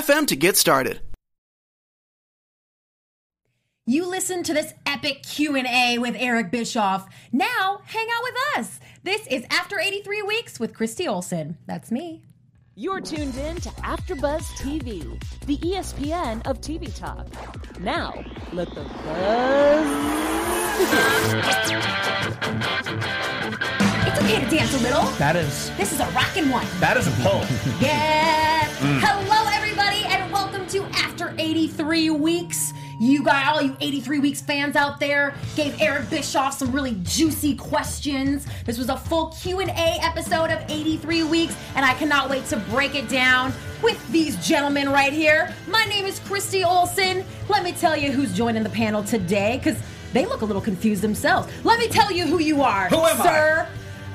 to get started. You listen to this epic Q&A with Eric Bischoff. Now, hang out with us. This is After 83 Weeks with Christy Olson. That's me. You're tuned in to AfterBuzz TV, the ESPN of TV talk. Now, let the buzz It's okay to dance a little. That is This is a rockin' one. that is a pull. Yeah. Mm. Hello, everybody, and welcome to 83 Weeks. You got all you 83 Weeks fans out there gave Eric Bischoff some really juicy questions. This was a full Q&A episode of 83 Weeks, and I cannot wait to break it down with these gentlemen right here. My name is Christy Olson. Let me tell you who's joining the panel today, because they look a little confused themselves. Let me tell you who you are, Who am sir.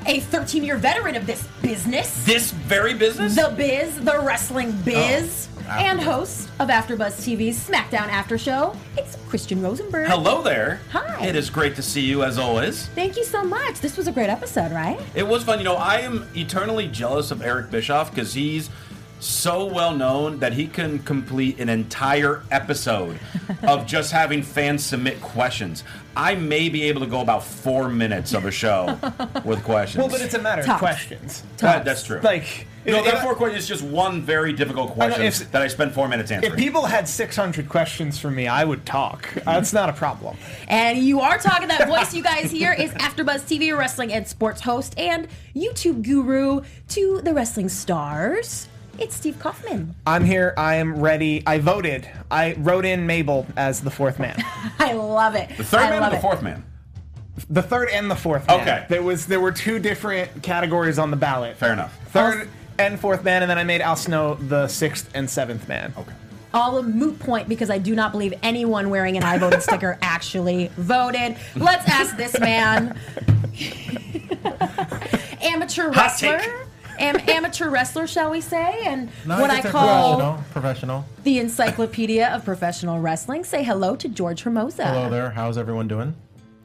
A 13 year veteran of this business This very business? the biz, the wrestling biz, Oh, and AfterBuzz. host of AfterBuzz TV's SmackDown After Show. It's Christian Rosenberg. Hello there. Hi. It is great to see you as always. Thank you so much. This was a great episode, right? It was fun. You know, I am eternally jealous of Eric Bischoff because he's so well known that he can complete an entire episode of just having fans submit questions. I may be able to go about four minutes of a show with questions. Well, but it's a matter Tough. of questions. That- that's true. Like, no, if, that four questions is just one very difficult I know, question if- that I spent four minutes answering. if people had 600 questions for me, I would talk. That's not a problem. And you are talking that voice you guys hear is AfterBuzz TV wrestling and sports host and YouTube guru to the wrestling stars. It's Steve Kaufman. I'm here. I am ready. I voted. I wrote in Mabel as the fourth man. I love it. the third I man or love the it. fourth man? The third and the fourth man. Okay. There was there were two different categories on the ballot. Fair enough. Third and fourth man, and then I made Al Snow the sixth and seventh man. Okay. all a moot point because I do not believe anyone wearing an I voted sticker actually voted. Let's ask this man. amateur Hot take. wrestler. Am- amateur wrestler, shall we say? And No, what I call professional. Professional. the encyclopedia of professional wrestling. Say hello to George Hermosa. Hello there. How's everyone doing?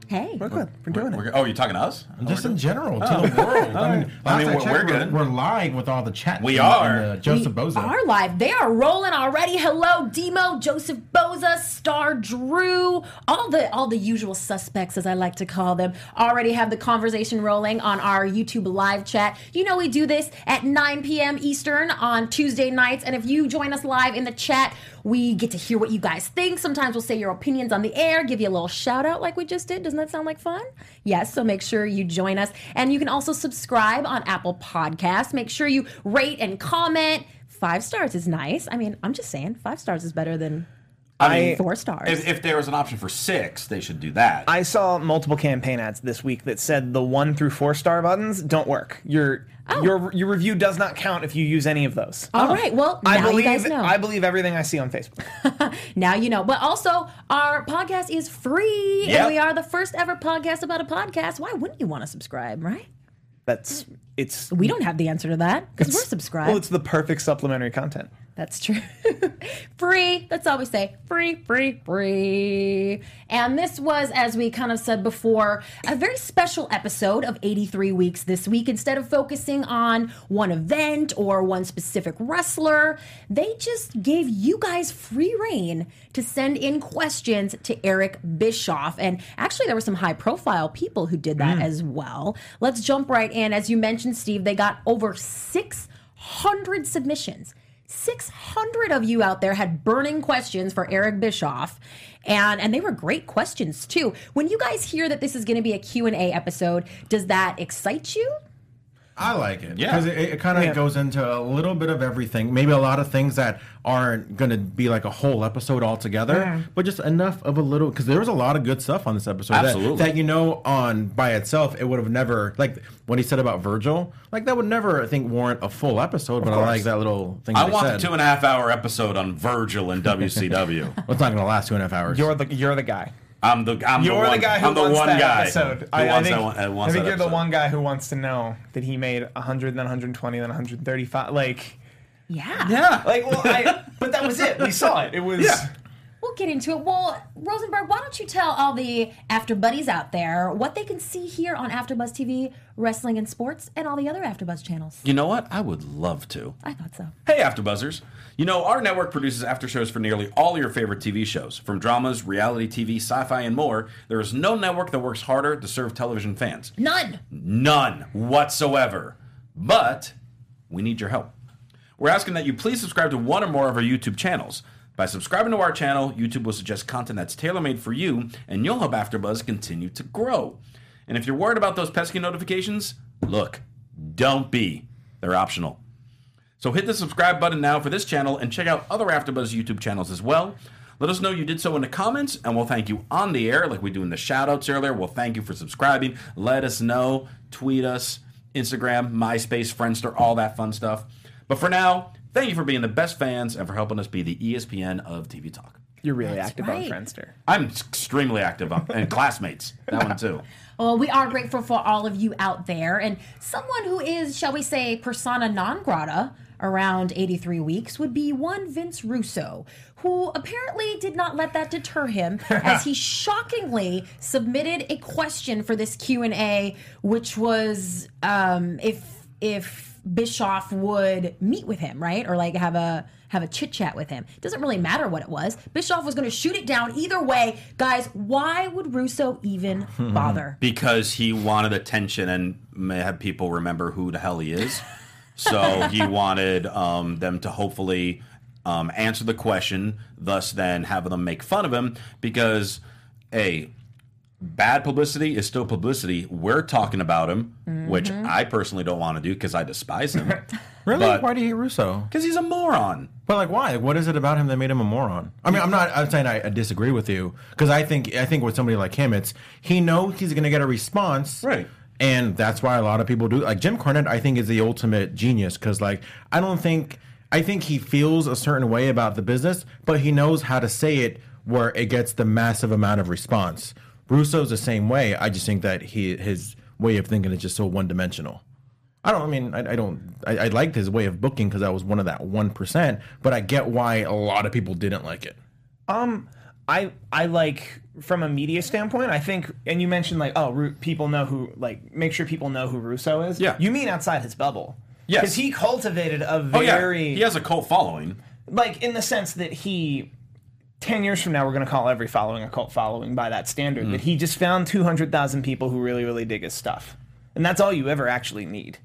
Hey. We're good. We're doing We're it. go- oh, you're talking to us? Just in general, to the world. I mean, I mean, we're- checked, we're good. We're live with all the chat. We are. and, uh, Joseph We Boza. are live. They are rolling already. Hello, Demo, Joseph Boza, Star Drew, all the all the usual suspects, as I like to call them, already have the conversation rolling on our YouTube live chat. You know we do this at 9 p.m. Eastern on Tuesday nights, and if you join us live in the chat, we get to hear what you guys think. Sometimes we'll say your opinions on the air, give you a little shout out like we just did. Doesn't that sound like fun? Yes, so make sure you join us. And you can also subscribe on Apple Podcasts. Make sure you rate and comment. Five stars is nice. I mean, I'm just saying, five stars is better than I mean, four stars. If, if there was an option for six, they should do that. I saw multiple campaign ads this week that said the one through four star buttons don't work. Your Oh. your your review does not count if you use any of those. All right, well, I now believe you guys know. I believe everything I see on Facebook. now you know. But also, our podcast is free, Yep. and we are the first ever podcast about a podcast. Why wouldn't you want to subscribe, right? That's it's We don't have the answer to that because we're it's- subscribed. Well, it's the perfect supplementary content. That's true. free. That's all we say. Free, free, free. And this was, as we kind of said before, a very special episode of 83 Weeks this week. Instead of focusing on one event or one specific wrestler, they just gave you guys free reign to send in questions to Eric Bischoff. And actually, there were some high profile people who did that mm. as well. Let's jump right in. As you mentioned, Steve, they got over 600 submissions. 600 of you out there had burning questions for Eric Bischoff and and they were great questions too. When you guys hear that this is going to be a Q&A episode, does that excite you? I like it Yeah. because it, it kind of Yeah. goes into a little bit of everything. Maybe a lot of things that aren't going to be like a whole episode altogether, but just enough of a little. Because there was a lot of good stuff on this episode. that- Absolutely. That, you know on by itself it would have never like what he said about Virgil. Like that would never I think warrant a full episode. But I like that little thing. I that want said. the two and a half hour episode on Virgil and WCW. Well, it's not going to last two and a half hours. You're the you're the guy. I'm the I'm You're the, the, guy who I'm the wants one that guy episode. who I, I think, that one- uh, I think that you're the one guy who wants to know that he made 100, then 120, then 135. Like, Yeah. Yeah. like, well, I, but that was it. We saw it. It was. Yeah. We'll get into it. Well, Rosenberg, why don't you tell all the After Buddies out there what they can see here on AfterBuzz TV, Wrestling and Sports, and all the other AfterBuzz channels? You know what? I would love to. I thought so. Hey, AfterBuzzers! You know our network produces after shows for nearly all your favorite TV shows, from dramas, reality TV, sci-fi, and more. There is no network that works harder to serve television fans. None. None whatsoever. But we need your help. We're asking that you please subscribe to one or more of our YouTube channels. By subscribing to our channel, YouTube will suggest content that's tailor-made for you, and you'll help AfterBuzz continue to grow. And if you're worried about those pesky notifications, look, don't be. They're optional. So hit the subscribe button now for this channel and check out other AfterBuzz YouTube channels as well. Let us know you did so in the comments, and we'll thank you on the air, like we do in the shoutouts earlier. We'll thank you for subscribing. Let us know. Tweet us, Instagram, MySpace, Friendster, all that fun stuff. But for now, thank you for being the best fans and for helping us be the ESPN of TV Talk. You're really That's active right. on Friendster. I'm extremely active on, and classmates. That one too. Well, we are grateful for all of you out there. And someone who is, shall we say, persona non grata around 83 weeks would be one Vince Russo, who apparently did not let that deter him as he shockingly submitted a question for this Q&A which was um, if if Bischoff would meet with him, right? Or like have a have a chit chat with him. It Doesn't really matter what it was. Bischoff was going to shoot it down either way. Guys, why would Russo even bother? because he wanted attention and may have people remember who the hell he is. So he wanted um, them to hopefully um, answer the question, thus then have them make fun of him because, a bad publicity is still publicity. We're talking about him, which I personally don't want to do because I despise him. really? But- Why do you hate Russo? Because he's a moron. But like, why? What is it about him that made him a moron? I mean, I'm not. I'm saying I, I disagree with you because I think I think with somebody like him, it's he knows he's going to get a response, Right. And that's why a lot of people do. Like Jim Cornette, I think is the ultimate genius because like I don't think I think he feels a certain way about the business, but he knows how to say it where it gets the massive amount of response. Russo's the same way. I just think that he his way of thinking is just so one dimensional. I don't. I mean, I, I don't. I, I liked his way of booking because I was one of that one percent. But I get why a lot of people didn't like it. Um, I I like from a media standpoint. I think, and you mentioned like, oh, Ru- people know who like make sure people know who Russo is. Yeah. you mean outside his bubble? Yes. because he cultivated a very. Oh yeah, he has a cult following. like in the sense that he. 10 years from now, we're going to call every following a cult following by that standard. Mm. That he just found 200,000 people who really, really dig his stuff. And that's all you ever actually need.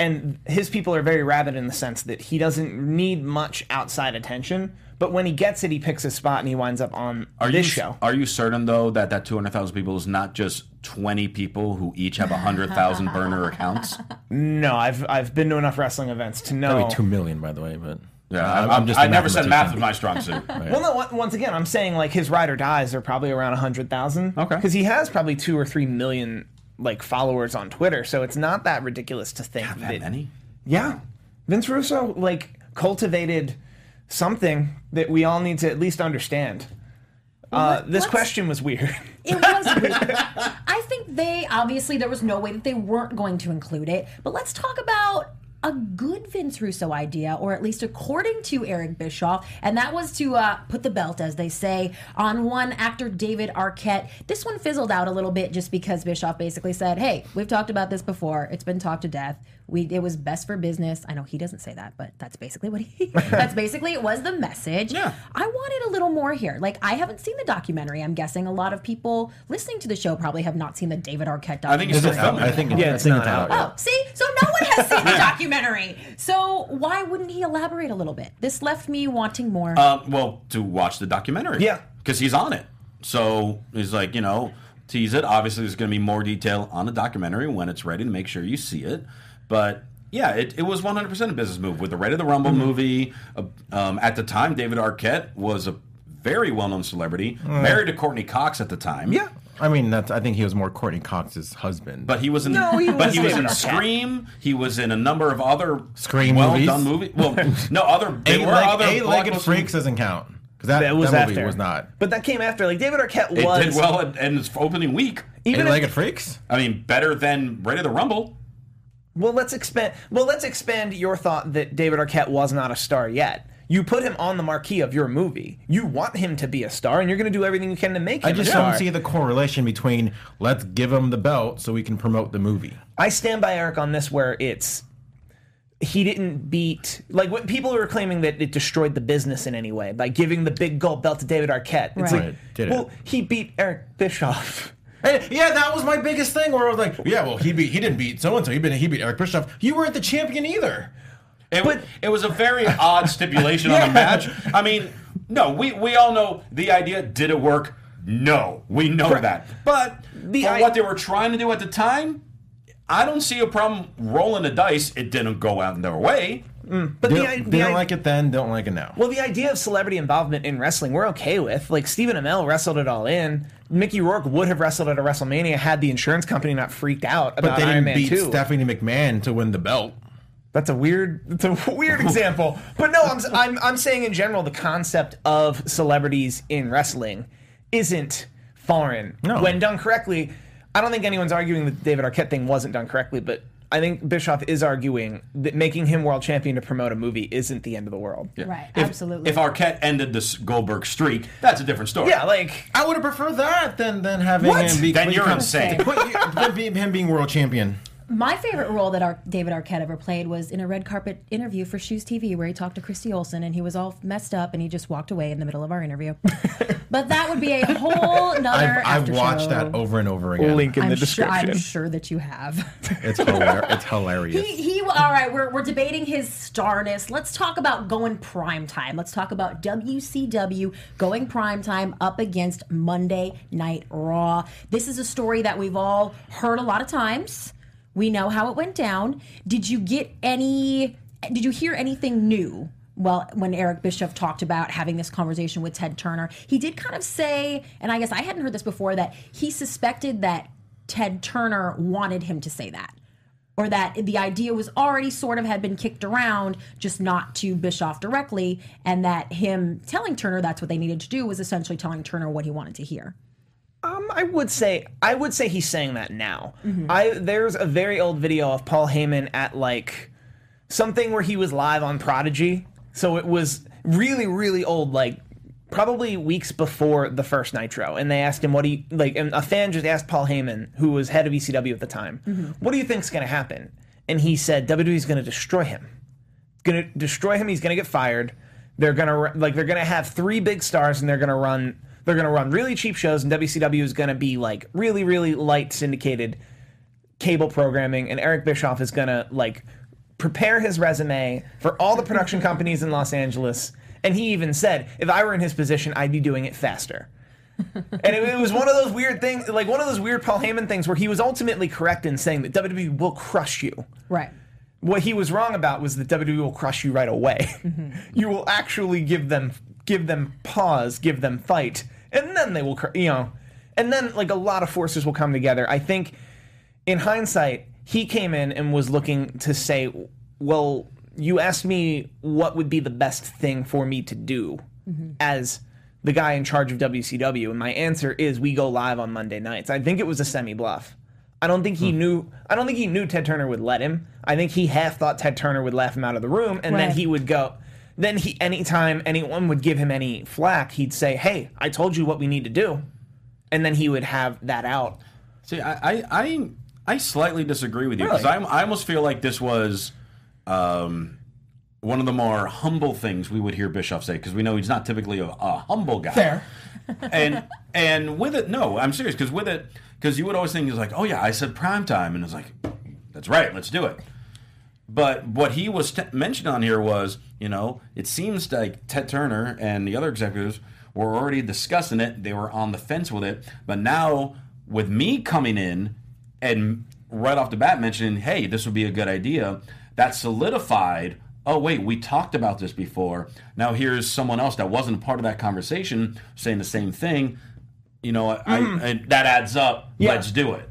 And his people are very rabid in the sense that he doesn't need much outside attention. But when he gets it, he picks a spot and he winds up on Are this you show. Are you certain though that that two hundred thousand people is not just twenty people who each have hundred thousand burner accounts? No, I've I've been to enough wrestling events to know. Probably two million, by the way. But Yeah, I'm- I, I'm just I a never said math mathematician. was my strong suit. Well, no. Once again, I'm saying like his ride or dies are probably around hundred thousand. Okay. Because he has probably two or three million like followers on Twitter, so it's not that ridiculous to think That that. many? Yeah, Vince Russo like cultivated something that we all need to at least understand. Uh, this let's- question was weird. It was weird. I think they obviously there was no way that they weren't going to include it. But let's talk about a good Vince Russo idea, or at least according to Eric Bischoff, and that was to uh, put the belt, as they say, on one actor David Arquette. This one fizzled out a little bit just because Bischoff basically said, "Hey, we've talked about this before. It's been talked to death. We it was best for business." I know he doesn't say that, but that's basically what he. that's basically it was the message. Yeah. I wanted a little more here. Like I haven't seen the documentary. I'm guessing a lot of people listening to the show probably have not seen the David Arquette documentary. I think it's Is still it filming. I think Yeah, I it's think not out Oh, see, so no one has seen the documentary. So why wouldn't he elaborate a little bit? This left me wanting more. Um, well, to watch the documentary. Yeah. Because he's on it. So he's like, you know, tease it. Obviously, there's going to be more detail on the documentary when it's ready to make sure you see it. But yeah, it, it was 100% a business move with the Ready to Rumble Mm-hmm. movie. Uh, um, at the time, David Arquette was a very well known celebrity, married to Courteney Cox at the time. Yeah. I mean, that's. I think he was more Courteney Cox's husband. But he was in. No, he but was he was in Scream. He was in a number of other Scream well movies? done movies. Well, no other. There eight, were leg, other eight-legged freaks doesn't count because that, That was that movie after. was not. But that came after. Like David Arquette It was did well in, in its opening week. even if- Eight-legged freaks. I mean, better than Ready to Rumble. Well, let's expand. Well, let's expand your thought that David Arquette was not a star yet. You put him on the marquee of your movie. You want him to be a star, and you're going to do everything you can to make him I just a star. don't see the correlation between let's give him the belt so we can promote the movie. I stand by Eric on this, where it's he didn't beat like what people were claiming that it destroyed the business in any way by giving the big gold belt to David Arquette. It's Right. like, Right, did it. well, he beat Eric Bischoff. Hey, yeah, that was my biggest thing. Where I was like, yeah, well, he beat he didn't beat so and so. He beat he beat Eric Bischoff. You weren't the champion either. It, But- it was a very odd stipulation on a match. I mean, no, we, we all know the idea. Did it work? No, we know that. But The for i- what they were trying to do at the time, I don't see a problem rolling the dice. It didn't go out in their way. Mm. But They, the, don't- i- they the don't i- like it then. Don't like it now. Well, the idea of celebrity involvement in wrestling, we're okay with. Like Stephen Amell wrestled it all in. Mickey Rourke would have wrestled at a WrestleMania had the insurance company not freaked out but they Iron didn't Man beat 2. Stephanie McMahon to win the belt. That's a weird. That's a weird example. But no, I'm, I'm I'm saying in general the concept of celebrities in wrestling isn't foreign No. when done correctly. I don't think anyone's arguing that the David Arquette thing wasn't done correctly, but I think Bischoff is arguing that making him world champion to promote a movie isn't the end of the world. Yeah, Right, If, absolutely. If Arquette ended this Goldberg streak, that's a different story. Yeah, like I would have preferred that than than having What? him be. Then you're insane. Put you- than be- him being world champion. My favorite role that Ar- David Arquette ever played was in a red carpet interview for Shoes TV, where he talked to Christy Olsen, and he was all messed up, and he just walked away in the middle of our interview. but that would be a whole nother. I've, I've after watched show. that over and over again. link in I'm the sure, description. I'm sure that you have. It's hilarious. It's hilarious. He, he, all right, we're, we're debating his starness. Let's talk about going prime time. Let's talk about WCW going prime time up against Monday Night Raw. This is a story that we've all heard a lot of times. We know how it went down. Did you get any, did you hear anything new? Well, when Eric Bischoff talked about having this conversation with Ted Turner, he did kind of say, and I guess I hadn't heard this before, that he suspected that Ted Turner wanted him to say that or that the idea was already sort of had been kicked around, just not to Bischoff directly, and that him telling Turner that's what they needed to do was essentially telling Turner what he wanted to hear. Um, I would say I would say he's saying that now. I there's a very old video of Paul Heyman at like something where he was live on Prodigy. So it was really really old, like probably weeks before the first Nitro, and they asked him what he like. And a fan just asked Paul Heyman, who was head of ECW at the time, "What do you think's going to happen?" And he said, "WWE's going to destroy him. Going to destroy him. He's going to get fired. They're going to like they're going to have three big stars, and they're going to run." They're going to run really cheap shows, and WCW is going to be like really, really light syndicated cable programming, and Eric Bischoff is going to like prepare his resume for all the production companies in Los Angeles. And he even said, if I were in his position, I'd be doing it faster. and it, it was one of those weird things, like one of those weird Paul Heyman things where he was ultimately correct in saying that WWE will crush you. Right. What he was wrong about was that WWE will crush you right away. Mm-hmm. you will actually give them give them pause, give them fight, and then they will, you know, and then like a lot of forces will come together. I think in hindsight, he came in and was looking to say, well, you asked me what would be the best thing for me to do mm-hmm. as the guy in charge of WCW, and my answer is we go live on Monday nights. I think it was a semi bluff. I don't think he hmm. knew. I don't think he knew Ted Turner would let him. I think he half thought Ted Turner would laugh him out of the room, and then he would go. Then he, anytime anyone would give him any flack, he'd say, "Hey, I told you what we need to do," and then he would have that out. See, I, I, I, I slightly disagree with you because Really? I almost feel like this was um, one of the more humble things we would hear Bischoff say because we know he's not typically a, a humble guy. Fair. and and with it, no, I'm serious because with it, because you would always think he's like, oh yeah, I said prime time, and it's like, that's right, let's do it. But what he was t- mentioned on here was, you know, it seems like Ted Turner and the other executives were already discussing it. They were on the fence with it. But now, with me coming in and right off the bat mentioning, "Hey, this would be a good idea," that solidified. Oh wait, we talked about this before. Now here's someone else that wasn't a part of that conversation saying the same thing. You know, I, mm-hmm. and that adds up. Yeah. Let's do it.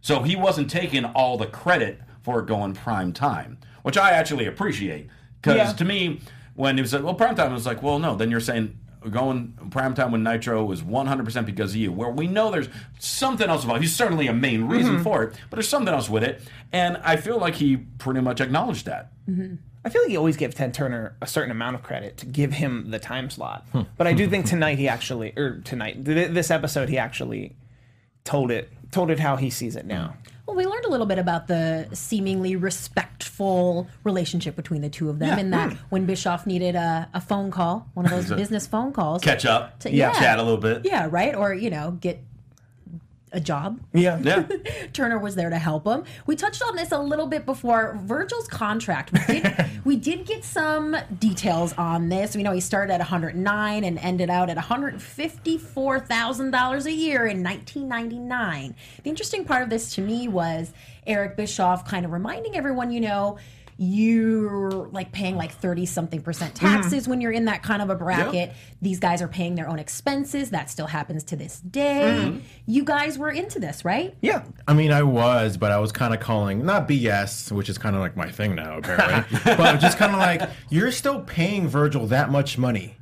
So he wasn't taking all the credit for going prime time, which I actually appreciate. Because Yeah. to me, when he was like, well, prime time, I was like, well, no, then you're saying going prime time when Nitro was 100% because of you, where we know there's something else involved. He's certainly a main reason Mm-hmm. for it, but there's something else with it. And I feel like he pretty much acknowledged that. I feel like you always give Ted Turner a certain amount of credit to give him the time slot. Hmm. But I do think tonight he actually, or tonight, th- this episode, he actually told it, told it how he sees it now. Well, we learned a little bit about the seemingly respectful relationship between the two of them, Yeah. and that mm. when Bischoff needed a, a phone call, one of those business phone calls, Catch up, to- Yeah. chat a little bit. yeah, right, or you know, get a job. Yeah. Yeah. Turner was there to help him. We touched on this a little bit before. Virgil's contract. We did, we did get some details on this. We know he started at 109 and ended out at 154 thousand dollars a year in 1999. The interesting part of this to me was Eric Bischoff kind of reminding everyone, you know. You're like paying like 30 something percent mm-hmm. taxes when you're in that kind of a bracket. These guys are paying their own expenses. That still happens to this day. Mm-hmm. You guys were into this, right? Yeah. I mean, I was, but I was kind of calling not BS, which is kind of like my thing now, apparently. but just kind of like you're still paying Virgil that much money,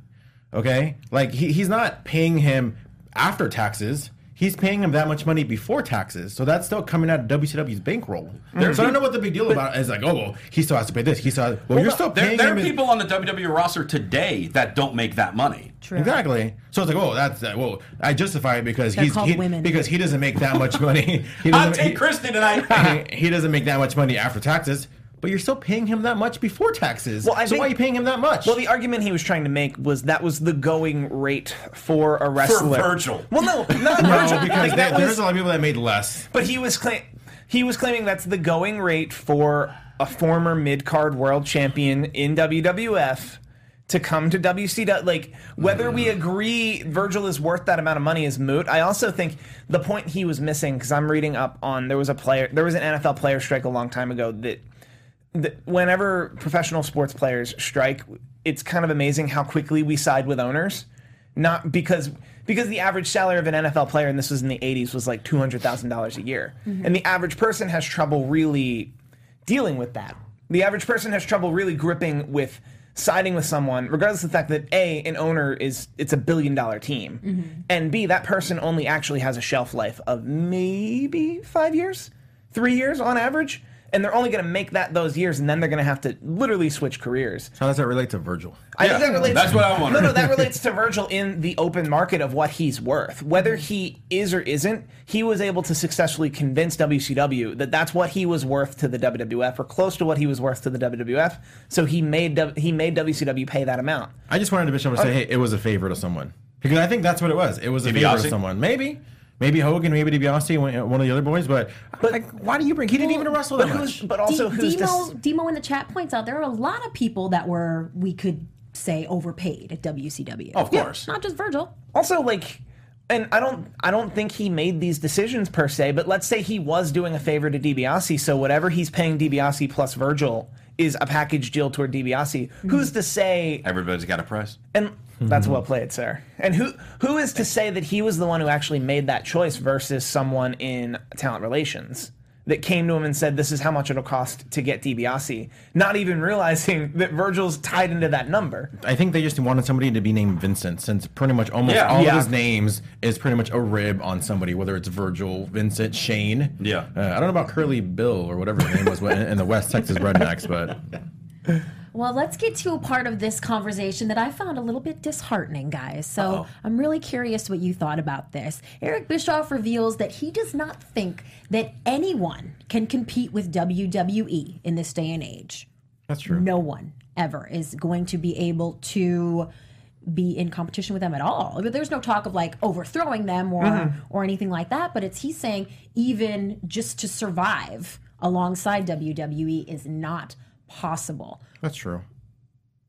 okay? Like he, he's not paying him after taxes. He's paying him that much money before taxes, so that's still coming out of WCW's bankroll. So I don't know what the big deal about it is. Like, oh, well, he still has to pay this. He still, has, well, you're still paying there are him. his- people on the WWE roster today that don't make that money. True. Exactly. So it's like, oh, that's that. Well, I justify it because They're he's he, women. because he doesn't make that much money. He I'll doesn't, take he- Christy tonight. he doesn't make that much money after taxes, but you're still paying him that much before taxes. Well, I so think- why are you paying him that much? Well, the argument he was trying to make was that was the going rate for a wrestler. For Virgil. Well, no, not no, Virgil. because Like, that there's was- a lot of people that made less. But he was claim he was claiming that's the going rate for a former mid card world champion in WWF to come to WCW. Like whether we mm. agree Virgil is worth that amount of money is moot. I also think the point he was missing because I'm reading up on there was a player there was an NFL player strike a long time ago that whenever professional sports players strike, it's kind of amazing how quickly we side with owners. Not because because the average salary of an NFL player, and this was in the '80s, was like two hundred thousand dollars a year, mm-hmm. and the average person has trouble really dealing with that. The average person has trouble really gripping with siding with someone, regardless of the fact that a an owner is it's a billion dollar team, mm-hmm. and b that person only actually has a shelf life of maybe five years, three years on average, and they're only going to make that those years, and then they're going to have to literally switch careers. How does that relate to Virgil? I Yeah, think that relates. that's what I want. No, no, that relates to Virgil in the open market of what he's worth. Whether he is or isn't, he was able to successfully convince WCW that that's what he was worth to the WWF, or close to what he was worth to the WWF. So he made W- he made WCW pay that amount. I just wanted to Bischoff to say, hey, it was a favor to someone because I think that's what it was. It was a favor to someone. Maybe, maybe Hogan, maybe DiBiase, one one of the other boys. But, like, why do you bring? He didn't even wrestle that But who's? much. But also D- who's Demo, this? Demo in the chat points out there are a lot of people that were we could say overpaid at WCW. Of course. not just Virgil. also like and I don't I don't think he made these decisions per se, but let's say he was doing a favor to DiBiase, so whatever he's paying DiBiase plus Virgil is a package deal toward DiBiase. Mm-hmm. Who's to say Everybody's got a price. and that's well played, sir. And who who is to say that he was the one who actually made that choice versus someone in talent relations that came to him and said, "This is how much it'll cost to get DiBiase," not even realizing that Virgil's tied into that number. I think they just wanted somebody to be named Vincent, since pretty much almost Yeah. all Yeah. of his names is pretty much a rib on somebody, whether it's Virgil, Vincent, Shane. Yeah. Uh, I don't know about Curly Bill or whatever his name was in, in the West Texas Rednecks, but Well, let's get to a part of this conversation that I found a little bit disheartening, guys. So I'm really curious what you thought about this. Eric Bischoff reveals that he does not think that anyone can compete with WWE in this day and age. that's true. No one ever is going to be able to be in competition with them at all. But There's no talk of like overthrowing them or mm-hmm. or anything like that. But it's he's saying even just to survive alongside WWE is not possible. That's true.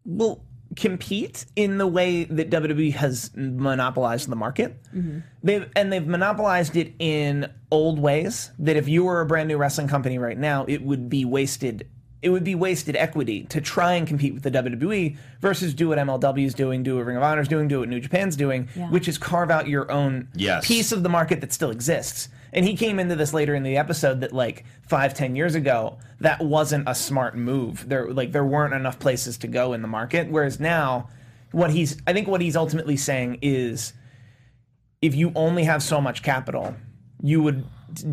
Well, compete in the way that WWE has monopolized the market. Mm-hmm. They've and they've monopolized it in old ways that if you were a brand new wrestling company right now, it would be wasted it would be wasted equity to try and compete with the WWE versus do what MLW is doing, do what Ring of Honor is doing, do what New Japan's doing, Yeah. which is carve out your own Yes. piece of the market that still exists. And he came into this later in the episode that like five, ten years ago, that wasn't a smart move. There like there weren't enough places to go in the market. Whereas now, what he's I think what he's ultimately saying is if you only have so much capital, you would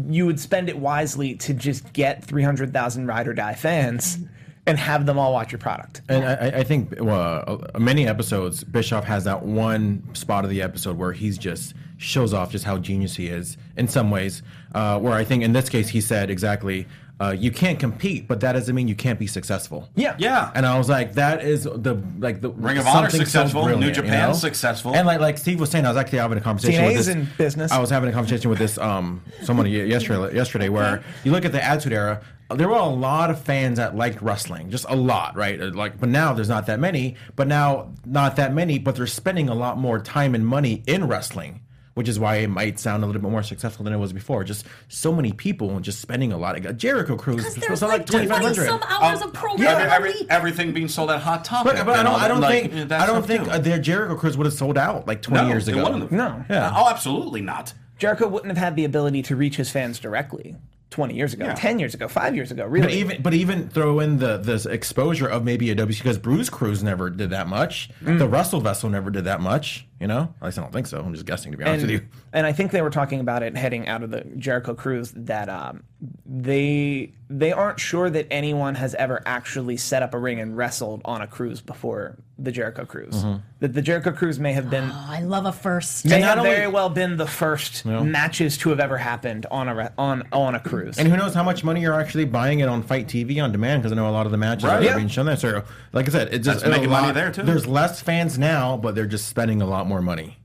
you would spend it wisely to just get three hundred thousand ride or die fans and have them all watch your product. And I, I- I think well, uh, many episodes, Bischoff has that one spot of the episode where he's just shows off just how genius he is in some ways. Uh, where I think in this case he said exactly, uh, "You can't compete, but that doesn't mean you can't be successful." Yeah. Yeah. And I was like, that is the like the Ring of Honor something so successful, New brilliant, you Japan know? successful. and like like Steve was saying, I was actually having a conversation TNA with is this in business. I was having a conversation with this um someone yesterday yesterday where you look at the Attitude Era. There were a lot of fans that liked wrestling, just a lot, right? Uh, Like, but now there's not that many. But now not that many, but they're spending a lot more time and money in wrestling, which is why it might sound a little bit more successful than it was before. Just so many people and just spending a lot. Like, a Jericho Cruise Because was there's like like twenty 20 five hundred. some hours of programming Every- every- everything being sold at Hot Topic. But, but I don't. I don't like, think. I don't think too. uh, their Jericho Cruise would have sold out like twenty No, years ago. No. Yeah. Oh, absolutely not. Jericho wouldn't have had the ability to reach his fans directly 20 years ago, Yeah. 10 years ago, 5 years ago, really. But even but even throw in the this exposure of maybe a WC because Bruise Cruise never did that much. Mm. The Wrestle Vessel never did that much. You know, at least I don't think so. I'm just guessing to be honest and, with you. and I think they were talking about it heading out of the Jericho cruise that um, they they aren't sure that anyone has ever actually set up a ring and wrestled on a cruise before the Jericho cruise. Mm-hmm. That the Jericho cruise may have been Oh, I love a first. may And not have only- very well been the first matches to have ever happened on a on on a cruise. And who knows how much money you're actually buying it on FITE TV on demand? Because I know a lot of the matches Right. are Yeah. being shown there. So, like I said, it's just making lot- money there, too. There's less fans now, but they're just spending a lot more money.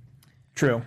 True.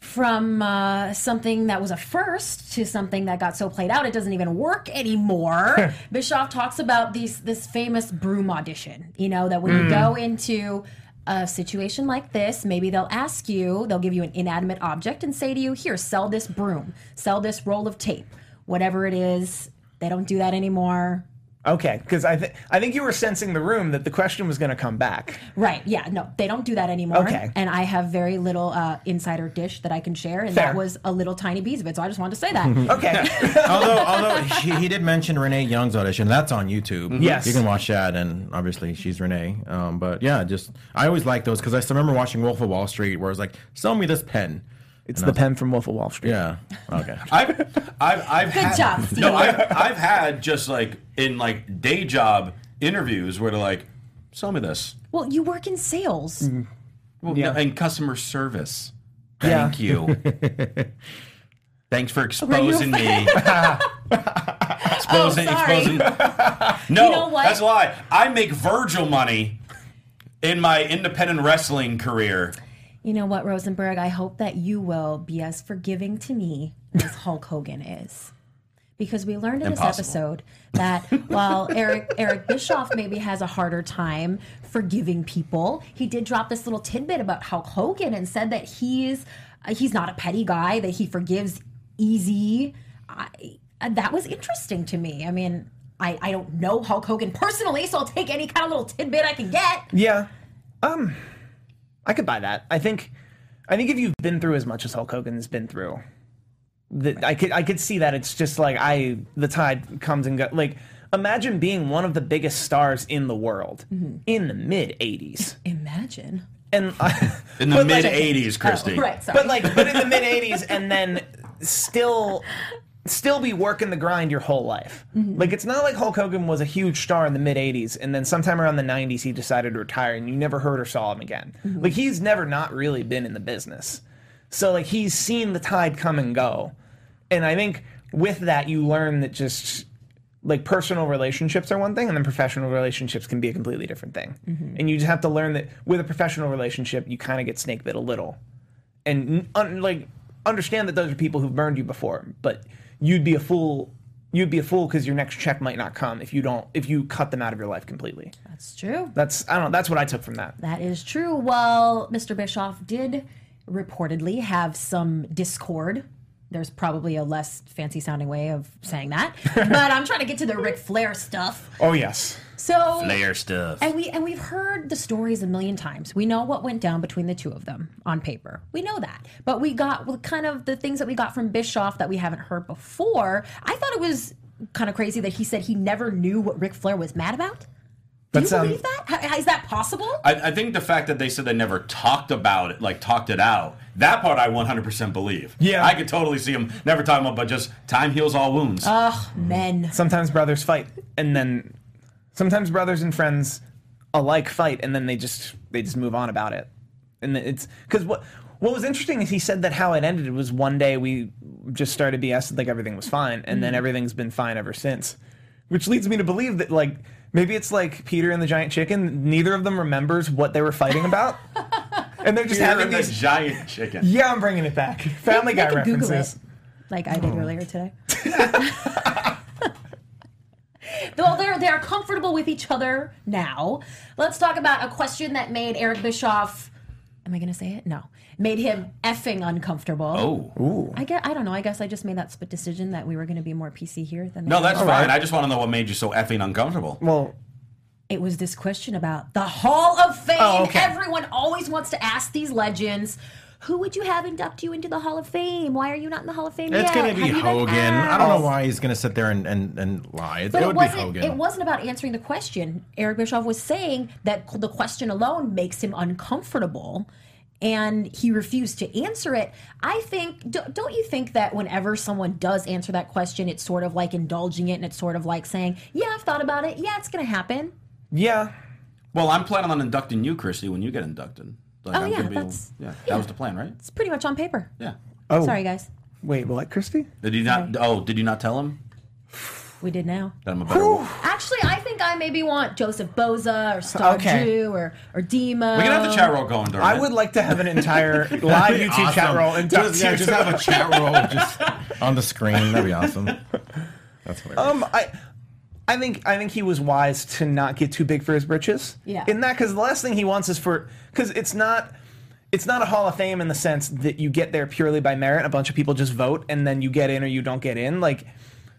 from uh, something that was a first to something that got so played out it doesn't even work anymore. Bischoff talks about these this famous broom audition. You know that when you go into a situation like this, maybe they'll ask you, they'll give you an inanimate object and say to you, "Here, sell this broom, sell this roll of tape, whatever it is." They don't do that anymore. Okay, because I think I think you were sensing the room that the question was going to come back. Right. Yeah. No, they don't do that anymore. Okay. And I have very little uh, insider dish that I can share, and Fair. that was a little tiny piece of it. So I just wanted to say that. Okay. although although he, he did mention Renee Young's audition, that's on YouTube. Yes. you can watch that, and obviously she's Renee. Um, but yeah, just I always like those because I still remember watching Wolf of Wall Street, where I was like, sell me this pen. It's the pen from Wolf of Wall Street. Yeah. Okay. I've, I've, I've Good had, job, Steve. No, I've, I've had just like in like day job interviews where they're like, "Sell me this," Well, you work in sales. Mm-hmm. well, Yeah. no, and customer service. Yeah. Thank you. Thanks for oh, exposing me. Oh, exposing, Oh, sorry. exposing. No, know what? that's a lie. I make Virgil money in my independent wrestling career. You know what, Rosenberg? I hope that you will be as forgiving to me as Hulk Hogan is. Because we learned in this episode that while Eric Eric Bischoff maybe has a harder time forgiving people, he did drop this little tidbit about Hulk Hogan and said that he's uh, he's not a petty guy, that he forgives easy. I, uh, that was interesting to me. I mean, I, I don't know Hulk Hogan personally, so I'll take any kind of little tidbit I can get. Yeah. Um, I could buy that. I think, I think if you've been through as much as Hulk Hogan's been through, that I could, I could see that it's just like I, the tide comes and goes. Like, imagine being one of the biggest stars in the world mm-hmm. in the mid '80s, Imagine. and I, In the but like- mid '80s, Christy. Oh, right, sorry. but like, but in the mid '80s, and then still. Still be working the grind your whole life. Mm-hmm. Like it's not like Hulk Hogan was a huge star in the mid '80s, and then sometime around the '90s he decided to retire, and you never heard or saw him again. Mm-hmm. Like he's never not really been in the business, so like he's seen the tide come and go, and I think with that you learn that just like personal relationships are one thing, and then professional relationships can be a completely different thing, mm-hmm. and you just have to learn that with a professional relationship you kind of get snake bit a little, and un- like understand that those are people who've burned you before, but you'd be a fool you'd be a fool because your next check might not come if you don't if you cut them out of your life completely. That's true. That's I don't know. That's what I took from that. That is true. Well, Mr. Bischoff did reportedly have some discord. There's probably a less fancy sounding way of saying that, but I'm trying to get to the Ric Flair stuff. Oh yes. So Layer stuff. And we and we've heard the stories a million times. We know what went down between the two of them on paper. We know that. But we got well, kind of the things that we got from Bischoff that we haven't heard before. I thought it was kind of crazy that he said he never knew what Ric Flair was mad about. Do you um, believe that? H- Is that possible? I, I think the fact that they said they never talked about it, like talked it out, that part I 100% believe. Yeah. I could totally see them never talking about, but just time heals all wounds. Ugh, men. Sometimes brothers fight, and then sometimes brothers and friends alike fight, and then they just they just move on about it. And it's because what what was interesting is he said that how it ended was one day we just started BS like everything was fine, and then mm-hmm. everything's been fine ever since. Which leads me to believe that like maybe it's like Peter and the Giant Chicken. Neither of them remembers what they were fighting about, and they're just Peter having and the giant chicken. Yeah, I'm bringing it back. Family Guy references. like I did oh. earlier today. Well, they're they're comfortable with each other now. Let's talk about a question that made Eric Bischoff. Am I going to say it? No, made him effing uncomfortable. Oh. Ooh. I get. I don't know. I guess I just made that split decision that we were going to be more PC here than No, that's are. fine. I just want to know what made you so effing uncomfortable. Well, It was this question about the Hall of Fame. Oh, okay. Everyone always wants to ask these legends. Who would you have induct you into the Hall of Fame? Why are you not in the Hall of Fame It's yet? gonna be Have you been Hogan. I don't know why he's gonna sit there and, and, and lie. It, But it it, would be wasn't. Hogan. It wasn't about answering the question. Eric Bischoff was saying that the question alone makes him uncomfortable, and he refused to answer it. I think. Don't you think that whenever someone does answer that question, it's sort of like indulging it, and it's sort of like saying, "Yeah, I've thought about it. Yeah, it's going to happen." yeah. Well, I'm planning on inducting you, Christy, when you get inducted. Like, Oh, I'm yeah, gonna be- that's- yeah. yeah. That was the plan, right? It's pretty much on paper. Yeah. Oh, Sorry, guys. Wait, what, Christy? Did you not? Oh, did you not tell him We did now. that I'm a better? Actually, I think I maybe want Joseph Boza or Star Okay. Drew or or Demo. We can have the chat roll going during I it. would like to have an entire live YouTube chat Awesome. roll and just, yeah, just have a chat roll just on the screen. That'd be awesome. That's hilarious. Um, I, I think I think he was wise to not get too big for his britches. Yeah. In that, because the last thing he wants is for because it's not. It's not a Hall of Fame in the sense that you get there purely by merit. A bunch of people just vote, and then you get in or you don't get in. Like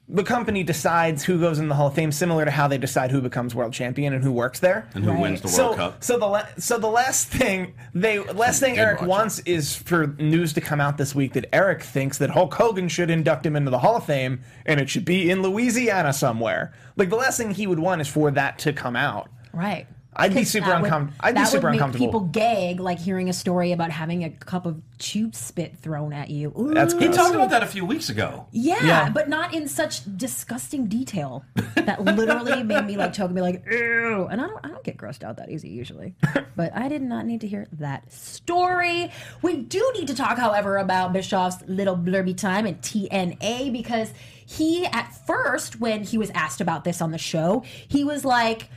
the company decides who goes in the Hall of Fame, similar to how they decide who becomes world champion and who works there. and who Right. wins the World so, Cup? so the la- so the last thing they last thing Eric wants is for news to come out this week that Eric thinks that Hulk Hogan should induct him into the Hall of Fame and it should be in Louisiana somewhere. Like the last thing he would want is for that to come out. Right. I'd be super uncomfortable. I'd be that super would make uncomfortable. People gag like hearing a story about having a cup of tube spit thrown at you. Ooh. That's He talked about that a few weeks ago. Yeah, Yeah. but not in such disgusting detail that literally made me like choke and be like, ew. And I don't, I don't get grossed out that easy usually. But I did not need to hear that story. We do need to talk, however, about Bischoff's little blurby time in TNA because he, at first, when he was asked about this on the show, he was like,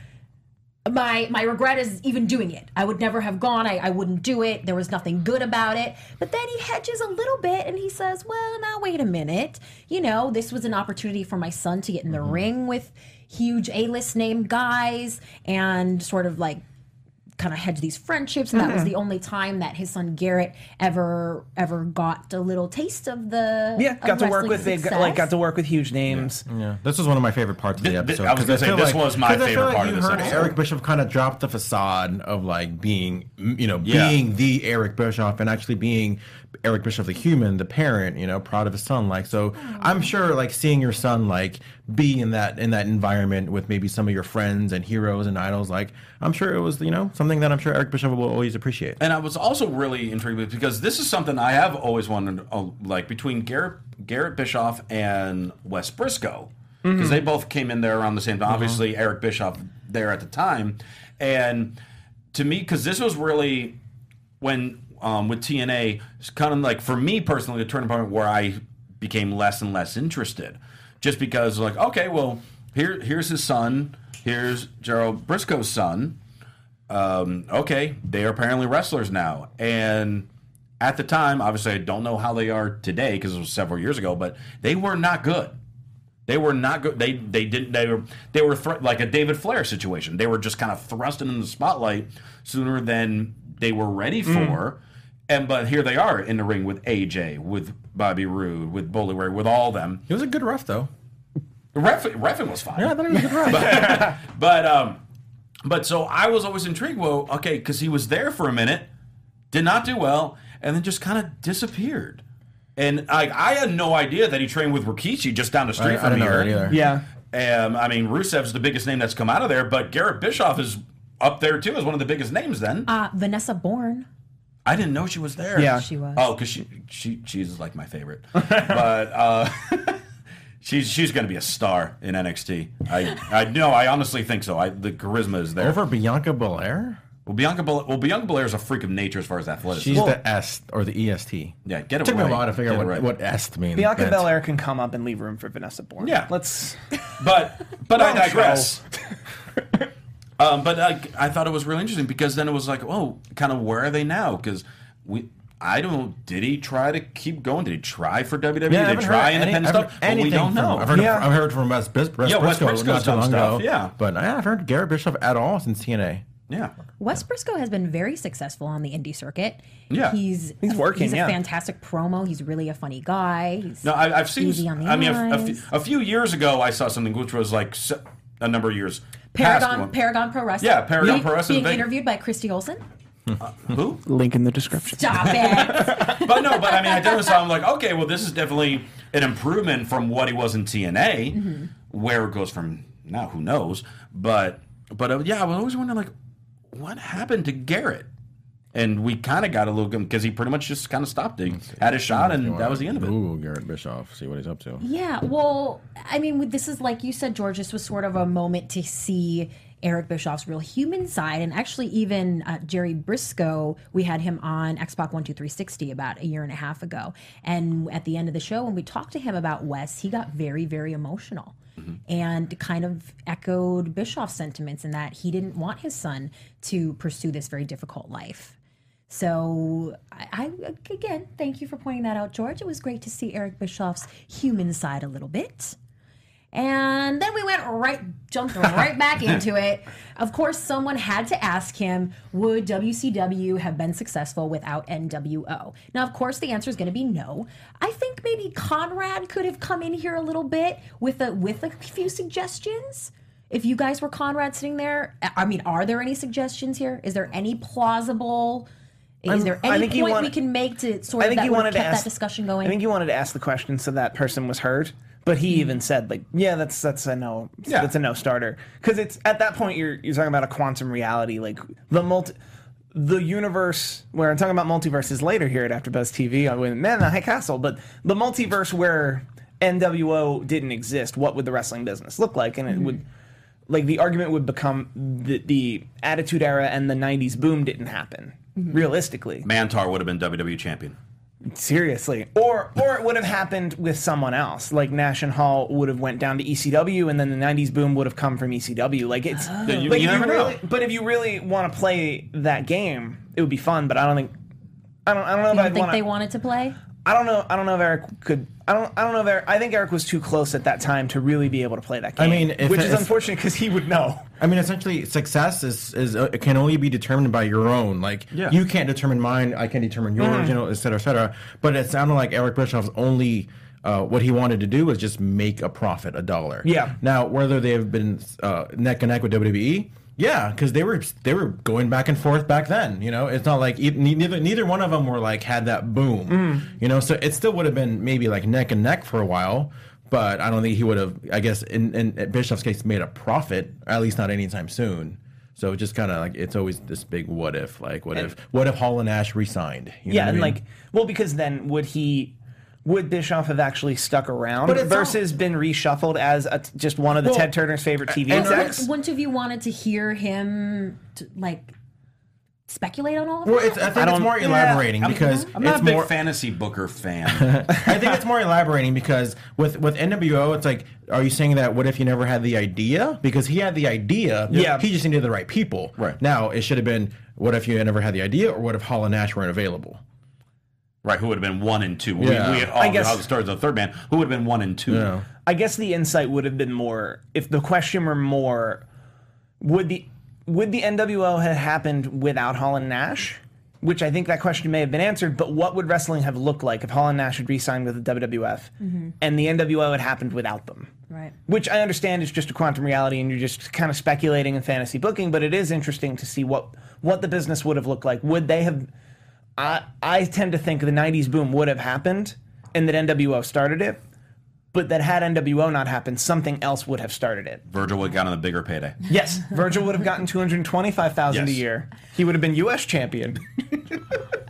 my my regret is even doing it. I would never have gone. I, I wouldn't do it. There was nothing good about it. But then he hedges a little bit and he says, "Well, now wait a minute. You know, this was an opportunity for my son to get in the mm-hmm. ring with huge A-list name guys and sort of like kind of hedge these friendships and that was uh-huh. the only time that his son Garrett ever ever got a little taste of the Yeah, of got to work with they got, success. like got to work with huge names. Yeah, this was one of my favorite parts of the Th- th- episode. I was 'cause gonna say, feel this was my I feel favorite part you of this heard episode. Eric Bischoff kind of dropped the facade of like being, you know, Yeah. being the Eric Bischoff and actually being Eric Bischoff, the human, the parent, you know, proud of his son. Like, so I'm sure, like, seeing your son like be in that in that environment with maybe some of your friends and heroes and idols, like, I'm sure it was, you know, something that I'm sure Eric Bischoff will always appreciate. And I was also really intrigued with because this is something I have always wondered, uh, like between Garrett Garrett Bischoff and Wes Briscoe, because they both came in there around the same time. Obviously, Eric Bischoff there at the time, and to me, because this was really when um, with TNA, it's kind of like for me personally, the turning point where I became less and less interested, just because like okay, well here here's his son, here's Gerald Briscoe's son um, okay, they are apparently wrestlers now. And at the time, obviously, I don't know how they are today because it was several years ago, but they were not good. They were not good. They they didn't. They were they were thr- like a David Flair situation. They were just kind of thrust in the spotlight sooner than they were ready for. And but here they are in the ring with AJ, with Bobby Roode, with Bully Ray, with all them. He was a good ref though. Ref, refing was fine. Yeah, I thought he was a good ref. But um, but so I was always intrigued. Well, okay, because he was there for a minute, did not do well, and then just kind of disappeared. And I, I had no idea that he trained with Rikishi just down the street I, I from didn't here. that either. Yeah. Um, I mean, Rusev's the biggest name that's come out of there, but Garrett Bischoff is up there too as one of the biggest names. Then Uh, Vanessa Borne. I didn't know she was there. Yeah. She was. Oh, because she she she's like my favorite, but uh, she's she's going to be a star in NXT. I I know. I honestly think so. I the charisma is there. Over Bianca Belair? Well, Bianca Belair, well Bianca Belair is a freak of nature as far as athleticism. She's the S or the EST. yeah, get it Took right. me a while to figure Get out what, right. what est means. Bianca but- Belair can come up and leave room for Vanessa Borne. Yeah. Let's. But but I digress. um, but I, I thought it was really interesting because then it was like, oh, kind of where are they now? Because we. I don't. know. Did he try to keep going? Did he try for WWE? Yeah, I did he try heard any- independent I haven't stuff? heard But we don't from- know. I've heard, Yeah. I've heard from Wes, Wes, Wes Yeah, Wes Brisco Brisco's not too long stuff, ago. yeah. But I haven't heard Garrett Bischoff at all since TNA. Yeah. Wes Brisco has been very successful on the indie circuit. Yeah. he's He's working, He's a yeah. fantastic promo. He's really a funny guy. He's No, I, I've seen. Easy on the I mean, a, a, few, a few years ago, I saw something which was like a number of years. Past Paragon. Paragon Pro Wrestling. Yeah, Paragon Being- Pro Wrestling Being thing. interviewed by Christy Olsen. Who? Link in the description. Stop it. but no, but I mean, I definitely saw. I'm like, okay, well, this is definitely an improvement from what he was in TNA. Mm-hmm. Where it goes from now, who knows? But but uh, yeah, I was always wondering like, what happened to Garrett? And we kind of got a little because he pretty much just kind of stopped. it, had his shot, and that was the end of it. Ooh, Garrett Bischoff. See what he's up to. Yeah, well, I mean, this is like you said, George. This was sort of a moment to see Eric Bischoff's real human side, and actually, even uh, Jerry Brisco. We had him on Xbox One Two Three Sixty about a year and a half ago, and at the end of the show, when we talked to him about Wes, he got very, very emotional. And kind of echoed Bischoff's sentiments in that he didn't want his son to pursue this very difficult life. So, I, I again, thank you for pointing that out, George. It was great to see Eric Bischoff's human side a little bit. And then we went right, jumped right back into it. Of course, someone had to ask him, would WCW have been successful without NWO? Now, of course, the answer is going to be no. I think maybe Conrad could have come in here a little bit with a with a few suggestions. If you guys were Conrad sitting there, I mean, are there any suggestions here? Is there any plausible? Is I'm- there I any think he point we can make to sort I of think that he would have wanted to kept ask that discussion going? I think he wanted to ask the question so that person was heard. But he hmm. even said, like, yeah, that's that's a no, Yeah. that's a no starter. Because it's at that point you're you're talking about a quantum reality, like the multi, the universe where I'm talking about multiverses later here at AfterBuzz TV on with Man in the High Castle, but the multiverse where NWO didn't exist, what would the wrestling business look like? And it would, hmm. like, the argument would become the, the Attitude Era and the '90s boom didn't happen. Mm-hmm. Realistically, Mantaur would have been WWE champion. Seriously, or or it would have happened with someone else. Like Nash and Hall would have went down to ECW, and then the '90s boom would have come from ECW. Like it's, oh. you- like you if never know. really, but if you really want to play that game, it would be fun. But I don't think, I don't, I don't know you if don't I'd think want they wanted to play? I don't know. I don't know if Eric could. I don't. I don't know if Eric. I think Eric was too close at that time to really be able to play that game. I mean, if which it- is if- unfortunate because he would know. I mean, essentially, success is is uh, it can only be determined by your own. Like, Yeah. you can't determine mine. I can't determine yours. Mm-hmm. You know, et cetera, et cetera. But it sounded like Eric Bischoff's only. Uh, what he wanted to do was just make a profit, a dollar. Yeah. Now, whether they have been uh, neck and neck with WWE, yeah, because they were they were going back and forth back then. You know, it's not like e- neither neither one of them were like had that boom. Mm. You know, so it still would have been maybe like neck and neck for a while. But I don't think he would have. I guess in, in Bischoff's case, made a profit. At least not anytime soon. So it just kind of like it's always this big what if. Like what And- if what if Hall and Nash resigned? You know Yeah, what I and mean? like, well, because then would he? Would Bischoff have actually stuck around But it's versus been reshuffled as a, just one of the Well, Ted Turner's favorite TV and- execs? Wouldn't, wouldn't have you wanted to hear him to, like speculate on all of well, that? it's, I think I it's don't- more yeah, elaborating I'm, because I'm not it's a big more. fantasy booker fan. I think it's more elaborating because with with NWO, it's like, are you saying that what if you never had the idea? Because he had the idea, Yeah. He just needed the right people. Right. now, it should have been what if you never had the idea, or what if Hall and Nash weren't available? Right, who would have been one and two? Yeah. We, we all I guess- how the stories of the third man. Who would have been one and two? Yeah. I guess the insight would have been more if the question were more would the would the NWO have happened without Hall and Nash? Which I think that question may have been answered, but what would wrestling have looked like if Hall and Nash had re-signed with the WWF mm-hmm. and the NWO had happened without them? Right. Which I understand is just a quantum reality and you're just kind of speculating in fantasy booking, but it is interesting to see what what the business would have looked like. Would they have I I tend to think the '90s boom would have happened, and that NWO started it. But that had NWO not happened, something else would have started it. Virgil would have gotten a bigger payday. Yes, Virgil would have gotten two hundred twenty-five thousand a year. He would have been U.S. champion.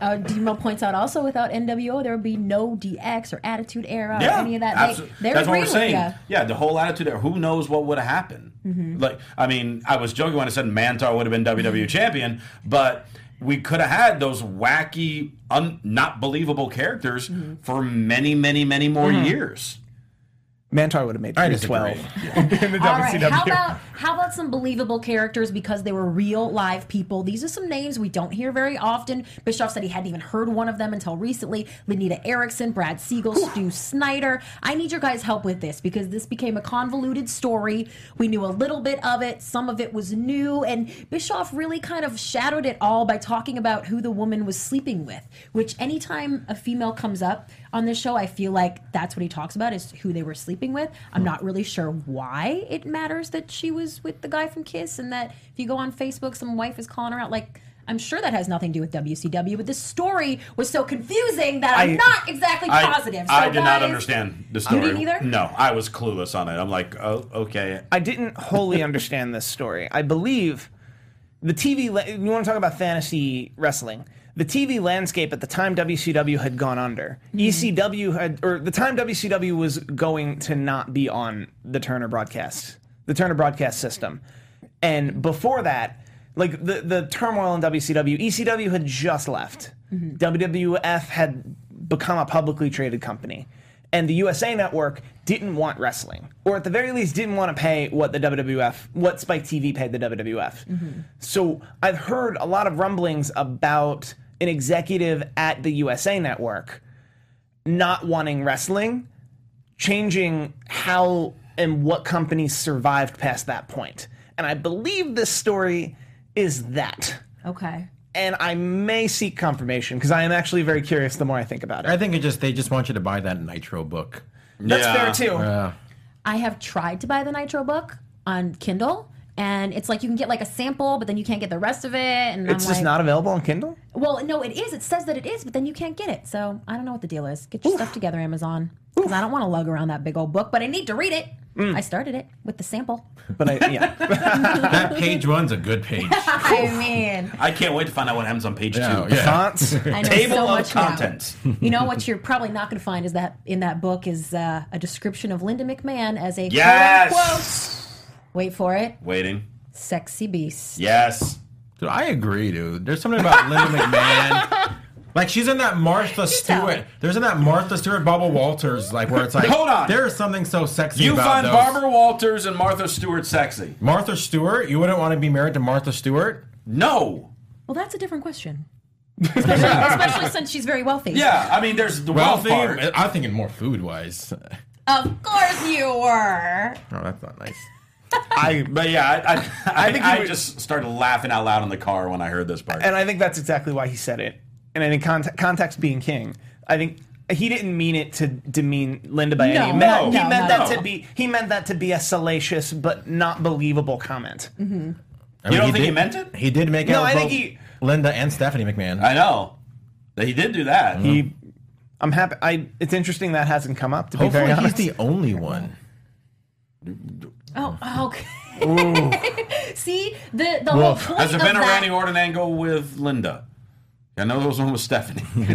Uh, Demo points out also without NWO there would be no DX or Attitude Era or any of that. absolutely. They, they're That's what we're saying. ya. Yeah, the whole attitude Era. Who knows what would have happened? Mm-hmm. Like, I mean, I was joking when I said Mantaur would have been WWE champion, but we could have had those wacky, un- not believable characters Mm-hmm. for many, many, many more years. Mantaur would have made I three twelve disagree. in the All right, how about how about some believable characters because they were real live people? These are some names we don't hear very often. Bischoff said he hadn't even heard one of them until recently. Lenita Erickson, Brad Siegel, Stu Snyder. I need your guys' help with this because this became a convoluted story. We knew a little bit of it, some of it was new, and Bischoff really kind of shadowed it all by talking about who the woman was sleeping with. Which anytime a female comes up on this show, I feel like that's what he talks about is who they were sleeping with. I'm not really sure why it matters that she was with the guy from Kiss and that if you go on Facebook, some wife is calling her out. Like, I'm sure that has nothing to do with WCW, but this story was so confusing that I'm I- not exactly positive. So I did not understand the story. didn't either? No, I was clueless on it. I'm like, oh, okay. I didn't wholly understand this story. I believe the TV. la- You want to talk about fantasy wrestling? The TV landscape at the time WCW had gone under. Mm-hmm. ECW had, or the time WCW was going to not be on the Turner broadcast, the Turner broadcast system, and before that, like the the turmoil in WCW, ECW had just left. Mm-hmm. WWF had become a publicly traded company. And the USA Network didn't want wrestling, or at the very least, didn't want to pay what the WWF, what Spike TV paid the WWF. Mm-hmm. So I've heard a lot of rumblings about an executive at the USA Network not wanting wrestling, changing how and what companies survived past that point. And I believe this story is that. Okay. And I may seek confirmation because I am actually very curious the more I think about it. I think it just they just want you to buy that Nitro book. That's Yeah. fair too. Yeah. I have tried to buy the Nitro book on Kindle. And it's like you can get like a sample, but then you can't get the rest of it. And It's I'm just like, not available on Kindle. Well, no, it is. It says that it is, but then you can't get it. So I don't know what the deal is. Get your stuff together, Amazon, because I don't want to lug around that big old book, but I need to read it. Mm. I started it with the sample. But I, yeah, That page one's a good page. I mean, I can't wait to find out what happens on page Yeah, two. yeah. fonts. I know Table so of much now. contents. You know what you're probably not going to find is that in that book is uh, a description of Linda McMahon as a Yes! quote unquote. Wait for it, Waiting. sexy beast. Yes. Dude, I agree, dude. There's something about Linda McMahon. Like she's in that Martha Stewart. There's in that Martha Stewart, Barbara Walters, like where it's like, Hold on. There is something so sexy You about find those. Barbara Walters and Martha Stewart sexy? Martha Stewart. You wouldn't want to be married to Martha Stewart. No. Well, that's a different question. Especially, especially since she's very wealthy. Yeah, I mean, there's the wealth Wealthy. part. I'm thinking more food wise. Of course you were. Oh, that's not nice. I, but yeah, I, I, I, think I, you would- just started laughing out loud in the car when I heard this part. and I think that's exactly why he said it. And I think context, context being king. I think he didn't mean it to demean Linda by No, any means. no, he no, meant no, that to be he meant that to be a salacious but not believable comment. Mm-hmm. I You mean, don't think he meant it? He did make No, out I with think he- Linda and Stephanie McMahon. I know that he did do that. Mm-hmm. He, I'm happy. I it's interesting that hasn't come up. To be Hopefully, very he's the only one. Oh, okay. See the the whole point Has there of been a that, Randy Orton angle with Linda? I know there was one with Stephanie.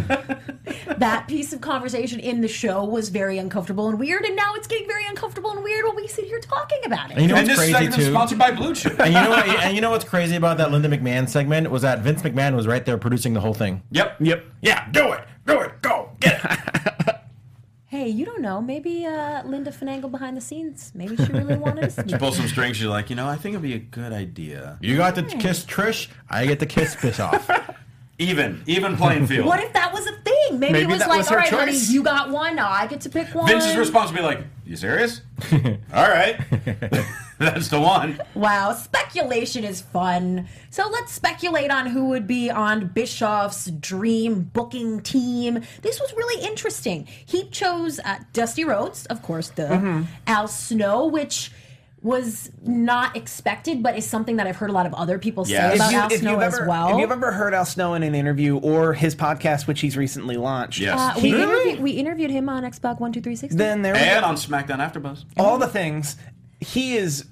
that piece of conversation in the show was very uncomfortable and weird, and now it's getting very uncomfortable and weird when we sit here talking about it. And you know and what's this crazy segment is too? sponsored by BlueChew. And you know what? And you know what's crazy about that Linda McMahon segment was that Vince McMahon was right there producing the whole thing. Yep. yep. Yeah, do it, do it, go get it. Hey, you don't know. Maybe uh, Linda finagled behind the scenes. Maybe she really wanted us. Pull some strings. She's like, you know, I think it'd be a good idea. You got to kiss Trish. I get to kiss Bischoff. Even, even playing field. What if that was a thing? thing. Maybe, Maybe it was that like, was all her right, honey, you got one. Now I get to pick one. Vince's response would be like, "You serious? All right, that's the one." Wow, speculation is fun. So let's speculate on who would be on Bischoff's dream booking team. This was really interesting. He chose uh, Dusty Rhodes, of course, the Mm-hmm. Al Snow, which was not expected, but is something that I've heard a lot of other people Yes. say If about you, Al if Snow you've as ever, well. if you've ever heard Al Snow in an interview or his podcast, which he's recently launched, Yes. uh, we, He- interviewed, we interviewed him on Xbox One Two Three Sixty. then there we And go. on SmackDown AfterBuzz. all the things. He is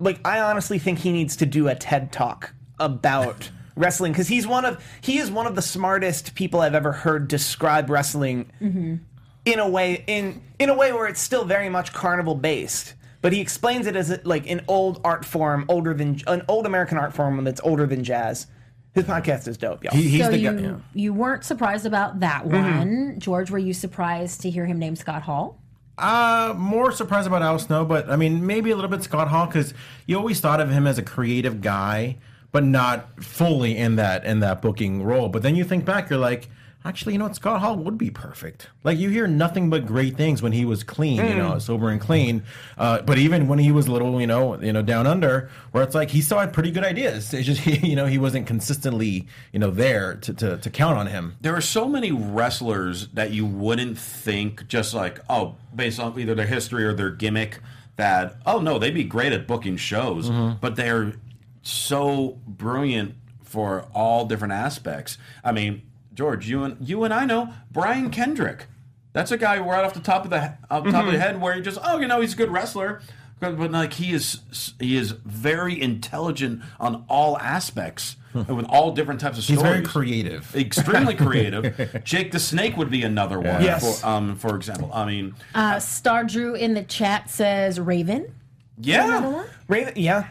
like I honestly think he needs to do a TED talk about wrestling because he's one of he is one of the smartest people I've ever heard describe wrestling in a way in in a way where it's still very much carnival based. But he explains it as a, like an old art form, older than an old American art form that's older than jazz. His podcast is dope, y'all. He, he's so the you guy. yeah. you weren't surprised about that Mm-hmm. one, George? Were you surprised to hear him name Scott Hall? Uh, more surprised about Al Snow, but I mean, maybe a little bit Scott Hall because you always thought of him as a creative guy, but not fully in that in that booking role. But then you think back, you're like, actually, you know what? Scott Hall would be perfect. Like you hear nothing but great things when he was clean, you know, sober and clean. Uh, but even when he was little, you know, you know, down under, where it's like he still had pretty good ideas. It's just he, you know, he wasn't consistently, you know, there to to, to count on him. There are so many wrestlers that you wouldn't think just like, oh, based on either their history or their gimmick, that oh no, they'd be great at booking shows, but they're so brilliant for all different aspects. I mean, George, you and you and I know Brian Kendrick. That's a guy right off the top of the off the top of the head where you just oh you know he's a good wrestler, but, but like he is he is very intelligent on all aspects with all different types of stories. He's stories very creative. extremely creative. Jake the Snake would be another one. Yes. For, um, for example, I mean, Uh, Star Drew in the chat says Raven. yeah, Raven, yeah,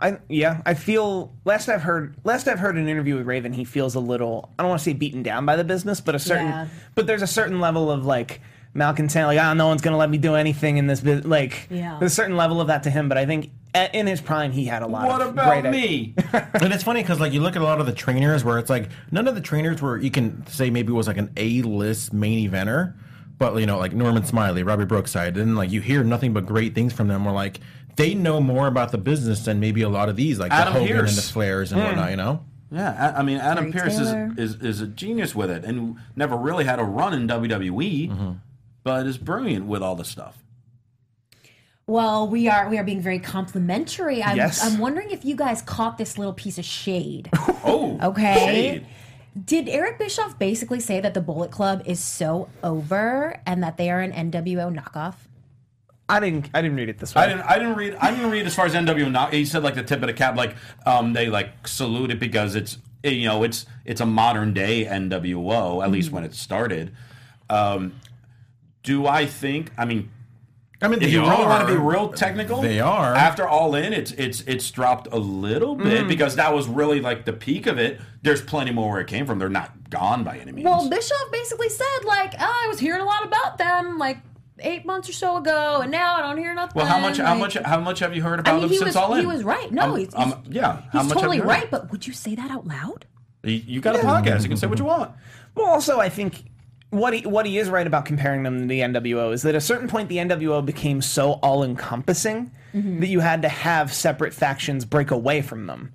I yeah, I feel last I've heard last I've heard an interview with Raven, he feels a little I don't want to say beaten down by the business, but a certain Yeah. but there's a certain level of like malcontent, like ah, no one's gonna let me do anything in this business. Like Yeah. there's a certain level of that to him, but I think a- in his prime he had a lot. What of about great me? And it's funny because like you look at a lot of the trainers where it's like none of the trainers where you can say maybe was like an A list main eventer, but you know like Norman Smiley, Robbie Brookside, and like you hear nothing but great things from them. Where like they know more about the business than maybe a lot of these like Adam the Hogan Pearce. and the Flares and whatnot. You know, yeah, I, I mean, Adam Terry Pearce is, is is a genius with it, and never really had a run in WWE, mm-hmm. but is brilliant with all the stuff. Well, we are we are being very complimentary. I'm, Yes. I'm wondering if you guys caught this little piece of shade. Oh, Okay. shade. Did Eric Bischoff basically say that the Bullet Club is so over and that they are an NWO knockoff? I didn't I didn't read it this way. I didn't. I didn't read. I didn't read as far as NWO. Not he said like the tip of the cap. Like um, they like salute it because it's you know it's it's a modern day NWO at least when it started. Um, do I think? I mean, I mean if you really want to be real technical, they are. After All In, it's it's it's dropped a little bit because that was really like the peak of it. There's plenty more where it came from. They're not gone by any means. Well, Bischoff basically said like, oh, I was hearing a lot about them like eight months or so ago, and now I don't hear nothing. Well, how much? How much? How much have you heard about I mean, them he since was All In? he was right. No, Um, he's, um, he's- yeah. How he's much totally right. But would you say that out loud? You, you got a podcast. You can say what you want. Well, also, I think what he what he is right about comparing them to the NWO is that at a certain point the NWO became so all encompassing mm-hmm. that you had to have separate factions break away from them.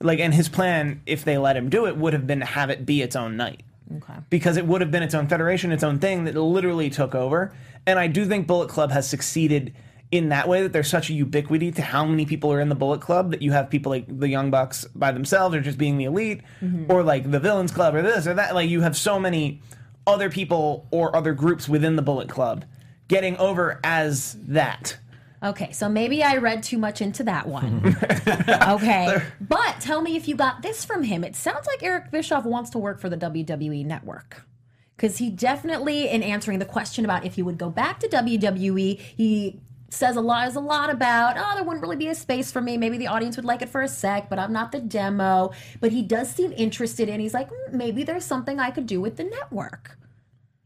Like, and his plan, if they let him do it, would have been to have it be its own night. Okay. Because it would have been its own federation, its own thing that literally took over. And I do think Bullet Club has succeeded in that way that there's such a ubiquity to how many people are in the Bullet Club that you have people like the Young Bucks by themselves or just being the elite, mm-hmm. or like the Villains Club or this or that. Like you have so many other people or other groups within the Bullet Club getting over as that. Okay, so maybe I read too much into that one. okay, but tell me if you got this from him. It sounds like Eric Bischoff wants to work for the WWE network. Because he definitely, in answering the question about if he would go back to WWE, he says a lot is a lot about oh there wouldn't really be a space for me maybe the audience would like it for a sec but i'm not the demo but he does seem interested in he's like "Mm, maybe there's something i could do with the network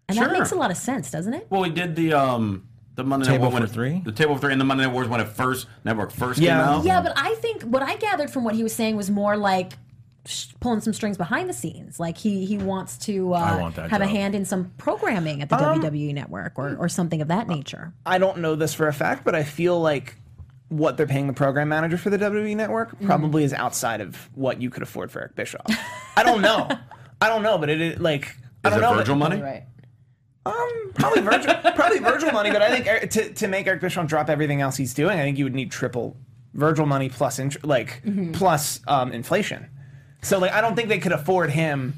and that makes a lot of sense doesn't it Well, we did the um the Monday Night War when for it- Three? The table for three and the Monday Night Wars when it first network first Yeah. came out. Yeah, but I think what I gathered from what he was saying was more like sh- pulling some strings behind the scenes. Like he he wants to uh, want that have a hand in some programming at the WWE network or, or something of that nature. I don't know this for a fact, but I feel like what they're paying the program manager for the WWE network Mm-hmm. probably is outside of what you could afford for Eric Bischoff. I don't know. I don't know, but it is like I Is don't it know. but- Virgil money? Right. Um, probably Virgil, probably Virgil money, but I think Eric- to to make Eric Bischoff drop everything else he's doing, I think you would need triple Virgil money plus int- like Mm-hmm. plus um, inflation. So like I don't think they could afford him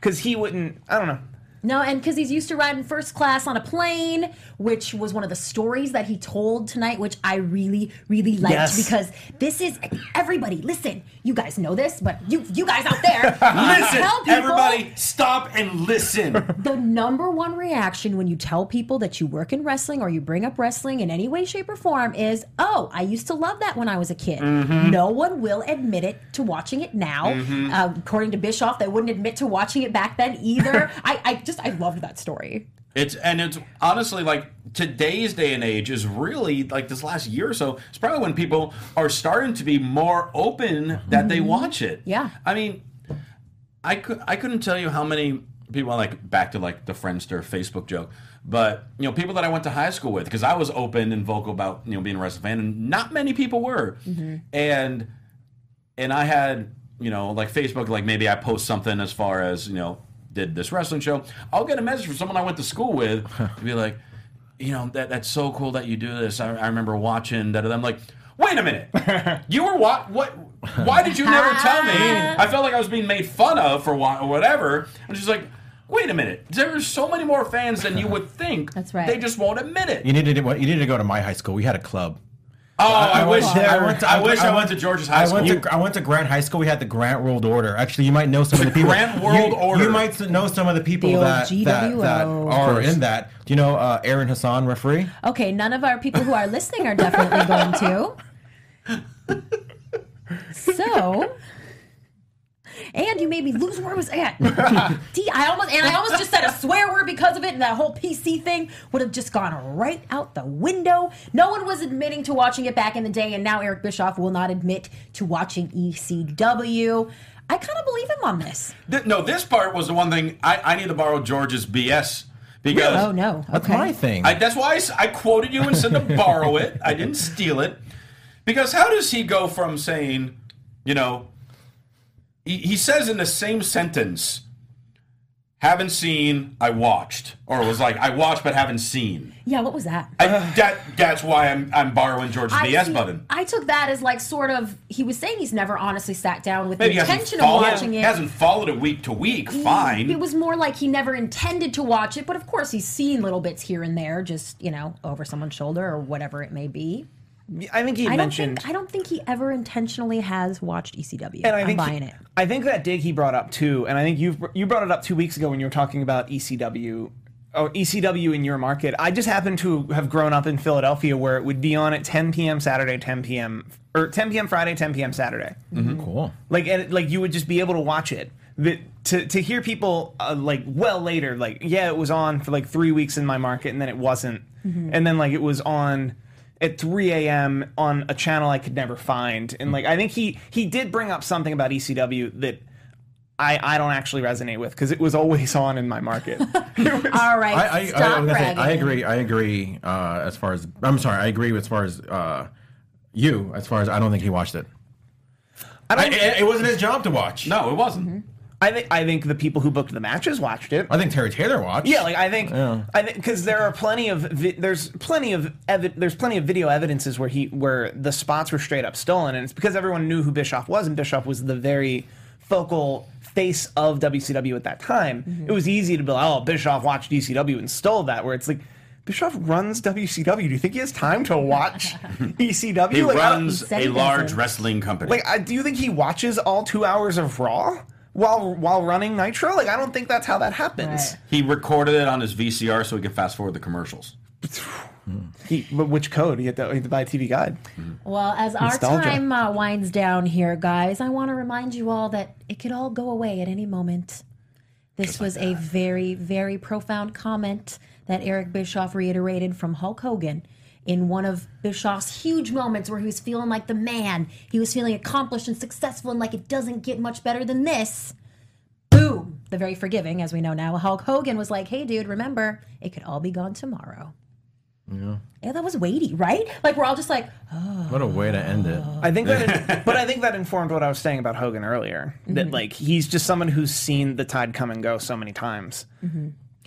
because he wouldn't. I don't know. No, and because he's used to riding first class on a plane, which was one of the stories that he told tonight, which I really, really liked Yes. because this is everybody. Listen, you guys know this, but you, you guys out there, Listen, tell people everybody, stop and listen. the number one reaction when you tell people that you work in wrestling or you bring up wrestling in any way, shape, or form is, "Oh, I used to love that when I was a kid." No one will admit it to watching it now. Uh, according to Bischoff, they wouldn't admit to watching it back then either. I, I just, I loved that story. It's and it's honestly like today's day and age is really like this last year or so. It's probably when people are starting to be more open that they mm-hmm. watch it. Yeah. I mean, I could I couldn't tell you how many people like back to like the Friendster Facebook joke, but you know people that I went to high school with because I was open and vocal about you know being a wrestling fan, and not many people were, mm-hmm. and and I had you know like Facebook like maybe I post something as far as you know did this wrestling show, I'll get a message from someone I went to school with to be like, you know that that's so cool that you do this. I, I remember watching that. I'm like. Wait a minute! You were what? What? Why did you never tell me? Ah. I felt like I was being made fun of for what, or whatever. And she's like, "Wait a minute! There are so many more fans than you would think. That's right. They just won't admit it. You needed to, you needed to go to my high school. We had a club. Oh, I, wish went- I, went to, I wish I, went to George's High I School. went to I went to Grant High School. We had the Grant World Order. Actually, you might know some of the people. Grant World you, Order. You might know some of the people The that, that that are in that. Do you know uh, Aaron Hassan, referee? Okay, none of our people who are listening are definitely going to. So, and you made me lose where I was at. D, I almost and I almost just said a swear word because of it, and that whole PC thing would have just gone right out the window. No one was admitting to watching it back in the day, and now Eric Bischoff will not admit to watching ECW. I kind of believe him on this. Th- no, this part was the one thing I, I need to borrow George's BS because Oh no, That's my thing. I, that's why I quoted you and said to borrow it. I didn't steal it. Because how does he go from saying, you know, he, he says in the same sentence, haven't seen, I watched. Or it was like, I watched but haven't seen. Yeah, what was that? I, that, that's why I'm, I'm borrowing George's I BS see- button. I took that as like sort of he was saying he's never honestly sat down with Maybe the intention of followed, watching he it. hasn't followed it week to week. Fine. It was more like he never intended to watch it, but of course he's seen little bits here and there, just you know, over someone's shoulder or whatever it may be. I think he I don't mentioned. think I don't think he ever intentionally has watched ECW. and I I'm think buying he- it. I think that dig he brought up too, and I think you you brought it up two weeks ago when you were talking about ECW or oh, ECW in your market. I just happen to have grown up in Philadelphia where it would be on at 10 p.m. Saturday, 10 p.m. or 10 p.m. Friday, 10 p.m. Saturday. Mm-hmm. Mm-hmm. cool. Like and like you would just be able to watch it. But to to hear people uh, like well later, like yeah, it was on for like three weeks in my market, and then it wasn't, mm-hmm. and then like it was on at 3 a.m. on a channel I could never find, and like I think he he did bring up something about ECW that. I, I don't actually resonate with because it was always on in my market. All right, I, I, I, stop I, was say, bragging. I agree. I agree. Uh, as far as I'm sorry, I agree as far as uh, you. As far as I don't think he watched it. I, I, don't, it, it wasn't his job to watch. no, it wasn't. I think I think the people who booked the matches watched it. I think Terry Taylor watched. Yeah, like I think, Yeah. I think because there are plenty of vi- there's plenty of evi- there's plenty of video evidences where he where the spots were straight up stolen, and it's because everyone knew who Bischoff was, and Bischoff was the very focal face of WCW at that time. It was easy to be like, oh, Bischoff watched ECW and stole that. Where it's like. Bischoff runs WCW. Do you think he has time to watch ECW? He Like, I runs a large wrestling company. like, I, do you think he watches all two hours of Raw while while running Nitro? Like, I don't think that's how that happens. Right. he recorded it on his VCR so he could fast forward the commercials. He, but which code? He had to, he had to buy a TV guide. Well, as our Nostalgia. time uh, winds down here, guys, I want to remind you all that it could all go away at any moment. This was a very, very profound comment that Eric Bischoff reiterated from Hulk Hogan in one of Bischoff's huge moments where he was feeling like the man. He was feeling accomplished and successful and like it doesn't get much better than this. Boom! The very forgiving, as we know now. Hulk Hogan was like, hey, dude, remember, it could all be gone tomorrow. Yeah. yeah, that was weighty, right? Like, we're all just like, oh. What a way to end it. I think that, but I think that informed what I was saying about Hogan earlier. That Mm-hmm. like he's just someone who's seen the tide come and go so many times.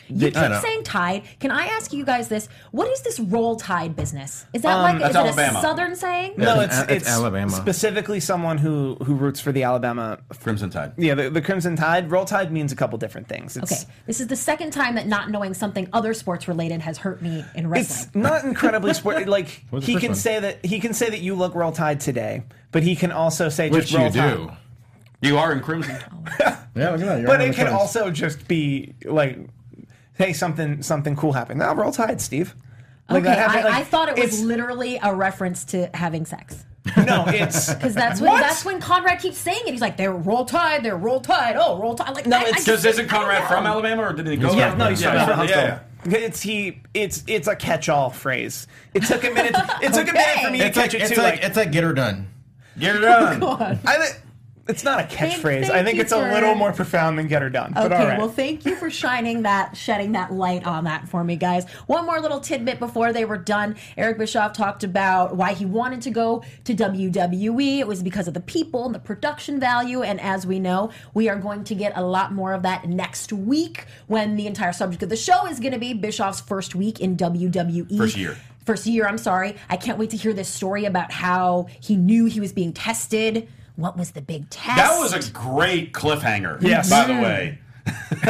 You keep saying tide. Can I ask you guys this? What is this roll tide business? Is that um, like that's is it a southern saying? No, it's- it's, it's it's Alabama. Specifically, someone who who roots for the Alabama. Crimson Tide. Yeah, the, the Crimson Tide. Roll Tide means a couple different things. It's, Okay, this is the second time that not knowing something other sports related has hurt me in wrestling. It's not incredibly sport. Like What's he can one? say that he can say that you look Roll Tide today, but he can also say Which just you Tide. do. You are in Crimson. Oh. Yeah, look at that. You're But it the can also just be like, hey, something something cool happened. Now Roll Tide, Steve. Like okay, happened, I, like, I thought it was literally a reference to having sex. no, it's Because that's when What? that's when Conrad keeps saying it. He's like, "They're roll tide, they're roll tide, oh roll tide." Like, No, I- I it's- Because isn't Conrad from Alabama, or did he go? Yeah, there? no, he's yeah, from yeah, Huntsville. yeah, yeah. It's he. It's it's a catch-all phrase. It took a minute. It took a minute for me to It's like catch it it's too. like, Like, it's like get her done. Get it done. Oh, I, thi- it's not a catchphrase. thank I think you it's a little more profound than get her done. But Okay, all right. well, thank you for shining that, shedding that light on that for me, guys. One more little tidbit before they were done. Eric Bischoff talked about why he wanted to go to WWE. It was because of the people and the production value. And as we know, we are going to get a lot more of that next week when the entire subject of the show is going to be Bischoff's first week in WWE. First year. First year, I'm sorry. I can't wait to hear this story about how he knew he was being tested. What was the big test? That was a great cliffhanger. Yes. By the way.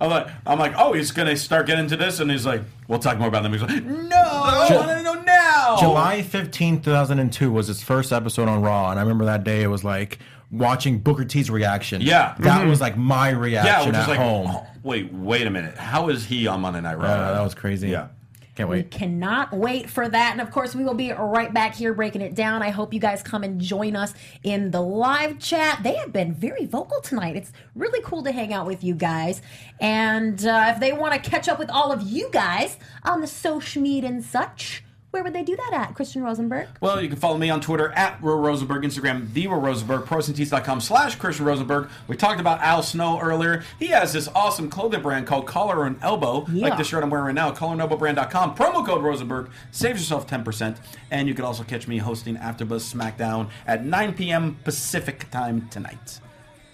I'm like, I'm like, oh, he's gonna start getting into this, and he's like, we'll talk more about them. He's like, no, I Ju- want to know now. July fifteenth, two 2002 was his first episode on Raw, and I remember that day it was like watching Booker T's reaction. Yeah. That was like my Yeah, reaction which is at like, home. oh, wait, wait a minute. How is he on Monday Night Raw? Uh, that was crazy. Yeah. Can't We cannot wait for that. And of course, we will be right back here breaking it down. I hope you guys come and join us in the live chat. They have been very vocal tonight. It's really cool to hang out with you guys. And uh, if they want to catch up with all of you guys on the social media and such, where would they do that at, Christian Rosenberg? Well, you can follow me on Twitter at Ro Rosenberg, Instagram the Ro Rosenberg, ProSynTees.com slash Christian Rosenberg. We talked about Al Snow earlier. He has this awesome clothing brand called Collar and Elbow, Yeah. like the shirt I'm wearing right now, collarandelbowbrand.com. Promo code Rosenberg saves yourself 10%. And you can also catch me hosting AfterBuzz SmackDown at 9 p.m. Pacific time tonight.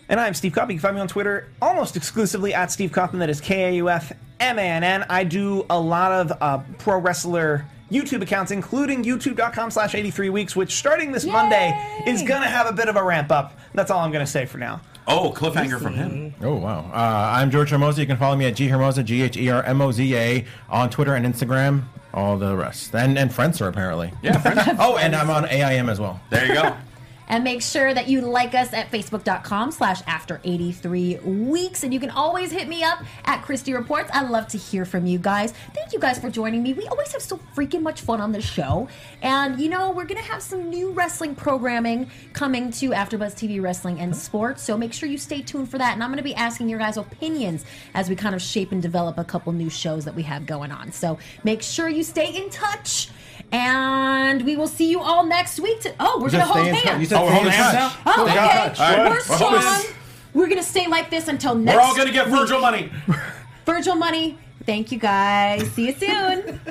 And I'm Steve Kaufmann. You can find me on Twitter almost exclusively at Steve Kaufmann. That is K A U F M A N N. I do a lot of uh, pro wrestler YouTube accounts, including youtube.com slash 83 weeks, which starting this Monday is going to have a bit of a ramp up. That's all I'm going to say for now. Oh, cliffhanger from him. Oh wow! Uh, I'm George Hermoza. You can follow me at G Hermoza, G H E R M O Z A, on Twitter and Instagram. All the rest, and and Friendster apparently. Yeah, friends. Oh, and I'm on AIM as well. there you go. And make sure that you like us at facebook.com slash after 83 weeks. And you can always hit me up at Christy Reports. I love to hear from you guys. Thank you guys for joining me. We always have so freaking much fun on the show. And you know, we're gonna have some new wrestling programming coming to AfterBuzz TV Wrestling and Sports. So make sure you stay tuned for that. And I'm gonna be asking your guys' opinions as we kind of shape and develop a couple new shows that we have going on. So make sure you stay in touch. And we will see you all next week. To, oh, we're gonna hold stay in touch. hands. You said Oh, we're holding hands now? Oh, okay. touch. All right. We're Well, strong. it's- We're gonna stay like this until next. We're all going to get week. Virgil money. Virgil money. Thank you guys. See you soon.